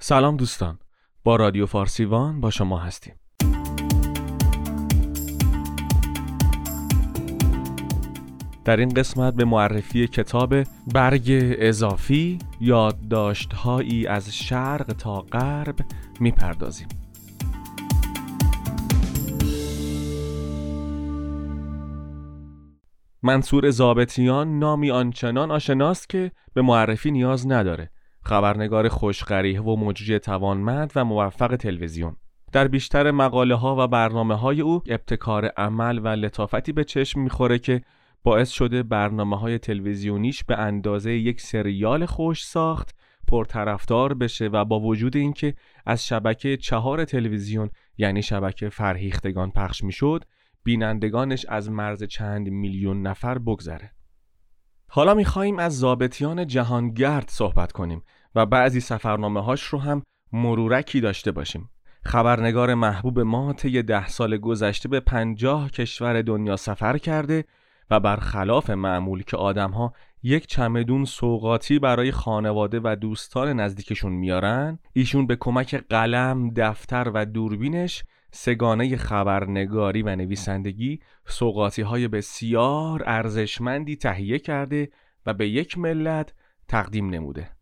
سلام دوستان. با رادیو فارسیوان با شما هستیم. در این قسمت به معرفی کتاب برگ اضافی یادداشتهایی از شرق تا غرب می‌پردازیم. منصور زابطیان نامی آنچنان آشناست که به معرفی نیاز نداره. خبرنگار خوشقریه و مجری توانمند و موفق تلویزیون. در بیشتر مقاله ها و برنامه های او ابتکار عمل و لطافتی به چشم می‌خوره که باعث شده برنامه های تلویزیونیش به اندازه یک سریال خوش ساخت پرطرفدار بشه و با وجود اینکه از شبکه چهار تلویزیون یعنی شبکه فرهیختگان پخش می‌شد بینندگانش از مرز چند میلیون نفر بگذره. حالا میخواییم از زابطیان جهانگرد صحبت کنیم. و بعضی سفرنامه هاش رو هم مرورکی داشته باشیم. خبرنگار محبوب ما طی ده سال گذشته به پنجاه کشور دنیا سفر کرده و برخلاف معمول که آدمها یک چمدون سوقاتی برای خانواده و دوستان نزدیکشون میارن ایشون به کمک قلم، دفتر و دوربینش سگانه خبرنگاری و نویسندگی سوقاتی های بسیار ارزشمندی تهیه کرده و به یک ملت تقدیم نموده.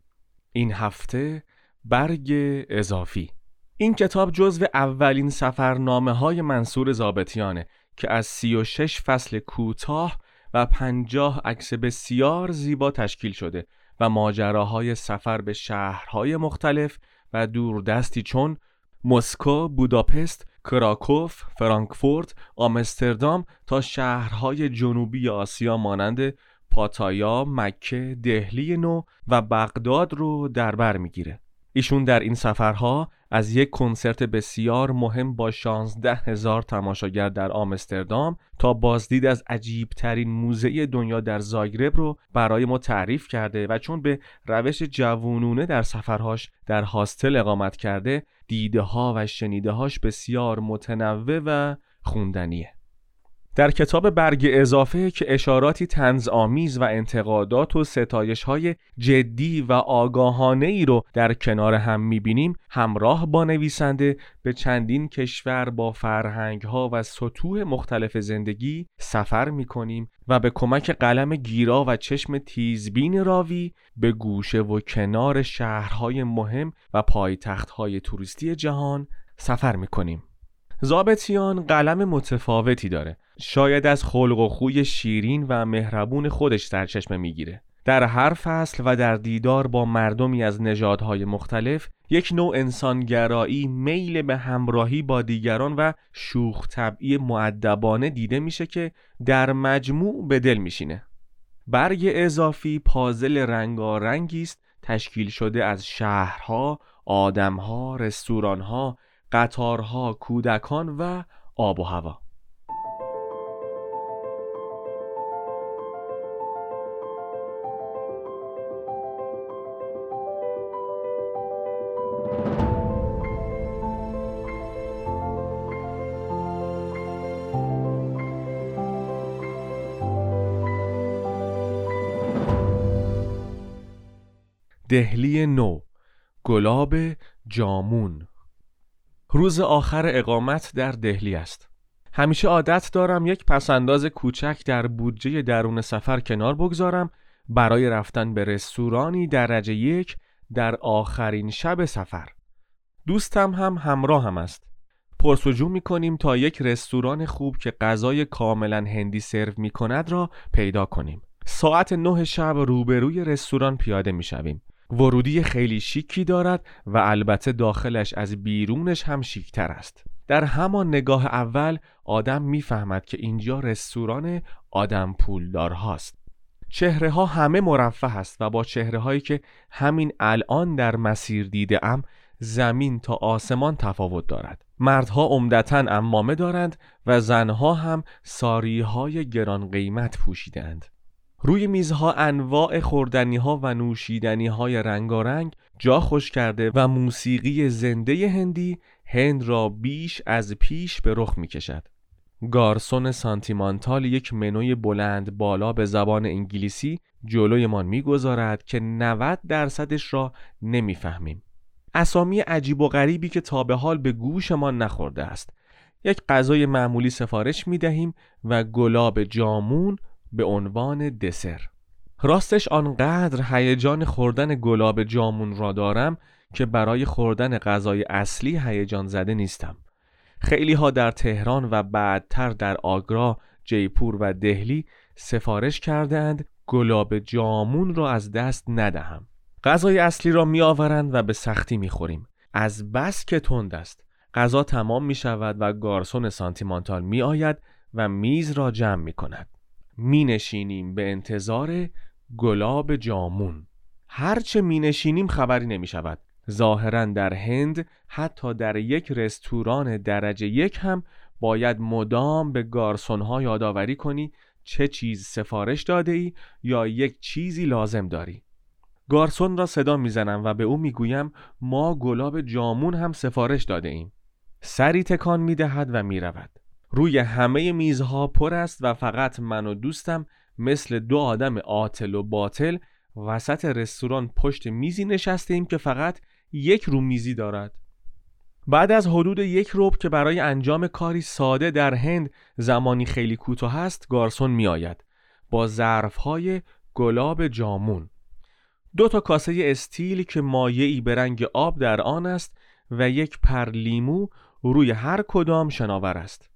این هفته برگ اضافی. این کتاب جزو اولین سفرنامه های منصور زابطیانه که از سی و شش فصل کوتاه و پنجاه عکس بسیار زیبا تشکیل شده و ماجراهای سفر به شهرهای مختلف و دوردستی چون مسکو، بوداپست، کراکوف، فرانکفورت، آمستردام تا شهرهای جنوبی آسیا مانند پاتایا، مکه، دهلی نو و بغداد رو در بر می‌گیره. ایشون در این سفرها از یک کنسرت بسیار مهم با 16 هزار تماشاگر در آمستردام تا بازدید از عجیب ترین موزه دنیا در زاگرب رو برای ما تعریف کرده و چون به روش جوونونه در سفرهاش در هاستل اقامت کرده دیده ها و شنیده هاش بسیار متنوع و خوندنیه در کتاب برگ اضافه که اشاراتی تنز آمیز و انتقادات و ستایش های جدی و آگاهانه ای رو در کنار هم می‌بینیم همراه با نویسنده به چندین کشور با فرهنگ ها و سطوح مختلف زندگی سفر می‌کنیم و به کمک قلم گیرا و چشم تیزبین راوی به گوشه و کنار شهرهای مهم و پایتختهای توریستی جهان سفر می‌کنیم. زابتیان قلم متفاوتی داره. شاید از خلق و خوی شیرین و مهربون خودش سرچشمه می‌گیره. در هر فصل و در دیدار با مردمی از نژادهای مختلف یک نوع انسانگرایی میل به همراهی با دیگران و شوخ طبعی معدبانه دیده میشه که در مجموع به دل میشینه. برگ اضافی پازل رنگارنگی است تشکیل شده از شهرها، آدمها، رستورانها، قطارها، کودکان و آب و هوا. دهلی نو گلاب جامون. روز آخر اقامت در دهلی است. همیشه عادت دارم یک پسنداز کوچک در بودجه درون سفر کنار بگذارم برای رفتن به رستورانی درجه یک در آخرین شب سفر. دوستم هم همراه هم است. پرسجو می کنیم تا یک رستوران خوب که غذای کاملا هندی سرو می کند را پیدا کنیم. ساعت نه شب روبروی رستوران پیاده می شویم ورودی خیلی شیکی دارد و البته داخلش از بیرونش هم شیکتر است. در همان نگاه اول آدم می‌فهمد که اینجا رستوران آدم پولدار هاست. چهره ها همه مرفه است و با چهره هایی که همین الان در مسیر دیده ام زمین تا آسمان تفاوت دارد. مردها عمدتا امامه دارند و زنها هم ساری های گران قیمت پوشیدند روی میزها انواع خوردنی ها و نوشیدنی های رنگارنگ جا خوش کرده و موسیقی زنده هندی هند را بیش از پیش به رخ می کشد. گارسون سانتیمانتال یک منوی بلند بالا به زبان انگلیسی جلویمان می‌گذارد که 90 درصدش را نمی‌فهمیم. اسامی عجیب و غریبی که تا به حال به گوشمان نخورده است یک غذای معمولی سفارش می دهیم و گلاب جامون به عنوان دسر. راستش آنقدر هیجان خوردن گلاب جامون را دارم که برای خوردن غذای اصلی هیجان زده نیستم. خیلی ها در تهران و بعدتر در آگرا، جیپور و دهلی سفارش کردند گلاب جامون را از دست ندهم. غذای اصلی را می آورند و به سختی می خوریم از بس که تند است. غذا تمام می شود و گارسون سانتیمانتال می آید و میز را جمع می کند می نشینیم به انتظار گلاب جامون. هرچه می نشینیم خبری نمی شود ظاهرا در هند حتی در یک رستوران درجه یک هم باید مدام به گارسون ها یادآوری کنی چه چیز سفارش داده ای یا یک چیزی لازم داری. گارسون را صدا می‌زنم و به او می‌گویم ما گلاب جامون هم سفارش داده ایم سری تکان می‌دهد و می‌رود. روی همه میزها پر است و فقط من و دوستم مثل دو آدم عاطل و باطل وسط رستوران پشت میزی نشسته ایم که فقط یک رو میزی دارد. بعد از حدود یک روب که برای انجام کاری ساده در هند زمانی خیلی کوتاه است گارسون می آید با ظرفهای گلاب جامون. دو تا کاسه استیل که مایعی به رنگ آب در آن است و یک پر لیمو روی هر کدام شناور است.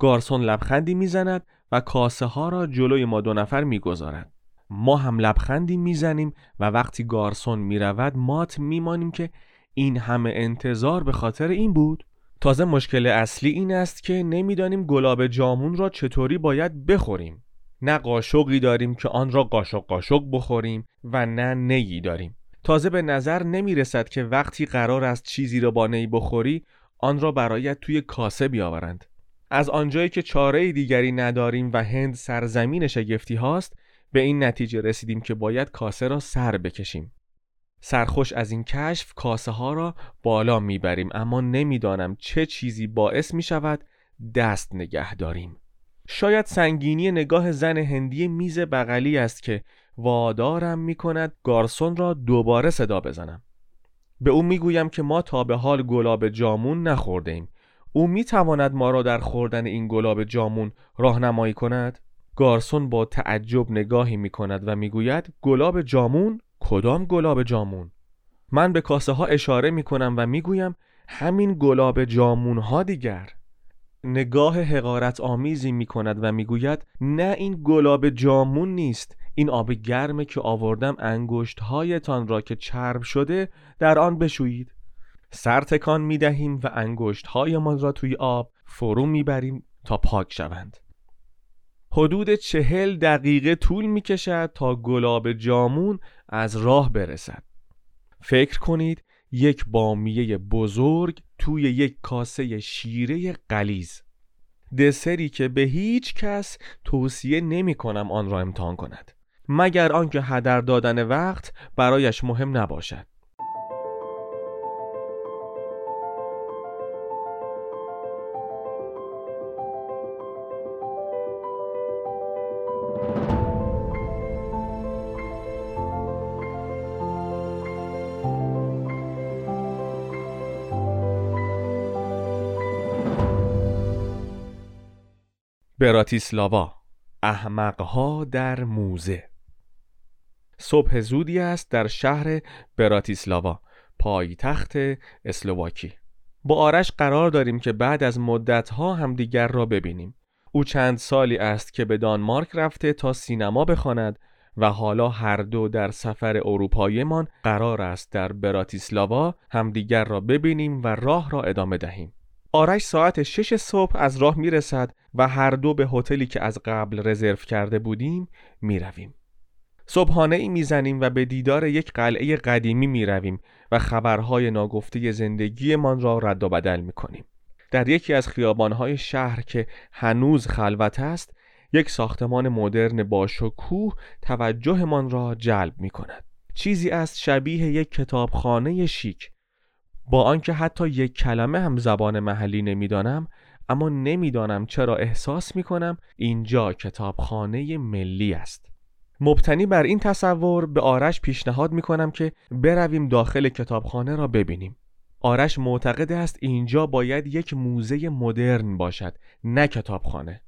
گارسون لبخندی می‌زند و کاسه ها را جلوی ما دو نفر می‌گذارد. ما هم لبخندی می‌زنیم و وقتی گارسون می‌رود مات میمانیم که این همه انتظار به خاطر این بود. تازه مشکل اصلی این است که نمی‌دانیم گلاب جامون را چطوری باید بخوریم. نه قاشقی داریم که آن را قاشق قاشق بخوریم و نه نیی داریم. تازه به نظر نمی رسد که وقتی قرار است چیزی را با نی بخوری آن را برایت توی کاسه بیاورند. از آنجایی که چاره دیگری نداریم و هند سرزمین شگفتی هاست به این نتیجه رسیدیم که باید کاسه را سر بکشیم. سرخوش از این کشف کاسه ها را بالا می‌بریم اما نمی‌دانم چه چیزی باعث می شود دست نگه داریم. شاید سنگینی نگاه زن هندی میز بغلی است که وادارم می کند گارسون را دوباره صدا بزنم. به او می‌گویم که ما تا به حال گلاب جامون نخورده ایم او می تواند ما را در خوردن این گلاب جامون راهنمایی کند؟ گارسون با تعجب نگاهی می کند و می‌گوید گلاب جامون؟ کدام گلاب جامون؟ من به کاسه ها اشاره می کنم و می‌گویم همین گلاب جامون ها دیگر. نگاه حقارت آمیزی می کند و می‌گوید نه این گلاب جامون نیست. این آب گرمه که آوردم انگشت هایتان را که چرب شده در آن بشویید. سر تکان می دهیم و انگشت هایمان را توی آب فرو می بریم تا پاک شوند. حدود چهل دقیقه طول می کشد تا گلاب جامون از راه برسد. فکر کنید یک بامیه بزرگ توی یک کاسه شیره قلیز دسری که به هیچ کس توصیه نمی کنم آن را امتحان کند مگر آنکه هدر دادن وقت برایش مهم نباشد. براتیسلاوا. احمقها در موزه. صبح زودی است در شهر براتیسلاوا پایتخت اسلواکی. با آرش قرار داریم که بعد از مدتها همدیگر را ببینیم. او چند سالی است که به دانمارک رفته تا سینما بخواند و حالا هر دو در سفر اروپاییمان قرار است در براتیسلاوا همدیگر را ببینیم و راه را ادامه دهیم. آرش ساعت شش صبح از راه می رسد و هر دو به هتلی که از قبل رزرو کرده بودیم می رویم. صبحانه ای می‌زنیم و به دیدار یک قلعه قدیمی می رویم و خبرهای ناگفته زندگیمان را رد و بدل می کنیم. در یکی از خیابانهای شهر که هنوز خلوت است یک ساختمان مدرن با شکوه توجهمان را جلب می کند. چیزی است شبیه یک کتابخانه شیک با آنکه حتی یک کلمه هم زبان محلی نمی‌دانم اما نمی‌دانم چرا احساس می کنم اینجا کتابخانه ملی است. مبتنی بر این تصور به آرش پیشنهاد می‌کنم که برویم داخل کتابخانه را ببینیم. آرش معتقد است اینجا باید یک موزه مدرن باشد نه کتابخانه.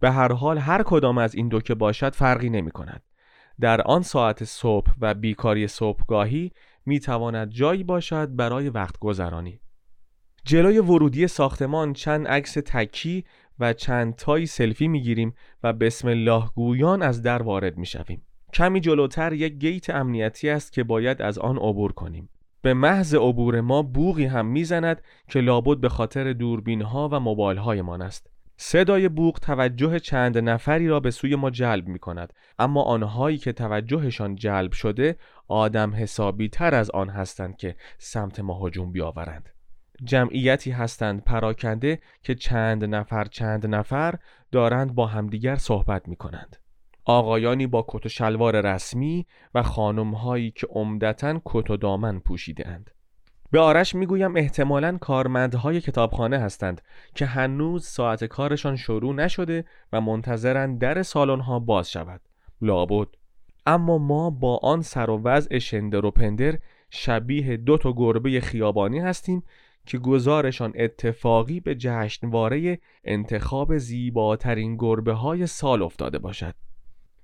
به هر حال هر کدام از این دو که باشد فرقی نمی کند در آن ساعت صبح و بیکاری صبحگاهی می تواند جایی باشد برای وقت گذرانی جلوی ورودی ساختمان چند عکس تکی و چند تایی سلفی می گیریم و بسم الله گویان از در وارد می شویم. کمی جلوتر یک گیت امنیتی است که باید از آن عبور کنیم. به محض عبور ما بوغی هم می‌زند که لابد به خاطر دوربین ها و موبایل هایمان است. صدای بوغ توجه چند نفری را به سوی ما جلب می کند اما آنهایی که توجهشان جلب شده آدم حسابی تر از آن هستند که سمت ما هجوم بیاورند. جمعیتی هستند پراکنده که چند نفر چند نفر دارند با همدیگر صحبت می کنند آقایانی با کت و شلوار رسمی و خانمهایی که عمدتا کت و دامن پوشیده اند. به آرش می‌گویم احتمالا کارمندهای کتابخانه هستند که هنوز ساعت کارشان شروع نشده و منتظرند در سالن‌ها باز شود. لابد اما ما با آن سر و وضع شندر و پندر شبیه دو تا گربه خیابانی هستیم که گزارشان اتفاقی به جشنواره انتخاب زیباترین گربه های سال افتاده باشد.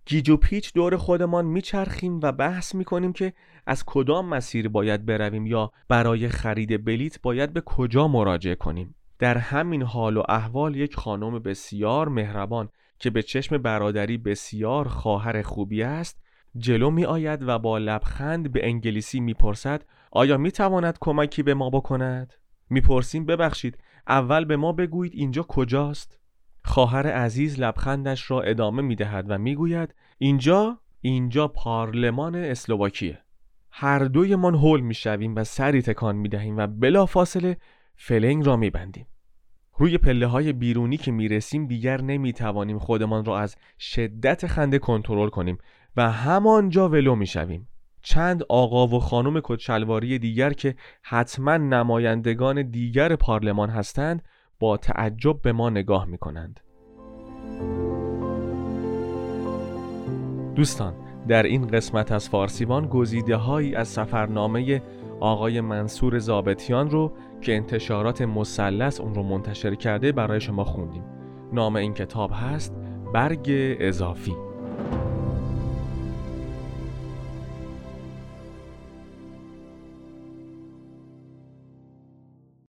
گیج و پیچ دور خودمان میچرخیم و بحث می‌کنیم که از کدام مسیر باید برویم یا برای خرید بلیت باید به کجا مراجعه کنیم. در همین حال و احوال یک خانم بسیار مهربان که به چشم برادری بسیار خواهر خوبی است جلو می آید و با لبخند به انگلیسی می‌پرسد آیا می تواند کمکی به ما بکند؟ می‌پرسیم ببخشید اول به ما بگویید اینجا کجاست؟ خواهر عزیز لبخندش را ادامه می دهد و می‌گوید اینجا اینجا پارلمان اسلوواکیه هر دویمان هول می‌شویم و سری تکان می دهیم و بلافاصله فلنگ را میبندیم روی پله های بیرونی که می‌رسیم دیگر نمی‌توانیم خودمان را از شدت خنده کنترل کنیم و همانجا ولو می‌شویم. چند آقا و خانم کچلواری دیگر که حتما نمایندگان دیگر پارلمان هستند با تعجب به ما نگاه می کنند. دوستان در این قسمت از فارسیوان گزیده هایی از سفرنامه آقای منصور زابتیان رو که انتشارات مثلث اون رو منتشر کرده برای شما خوندیم. نام این کتاب هست برگ اضافی.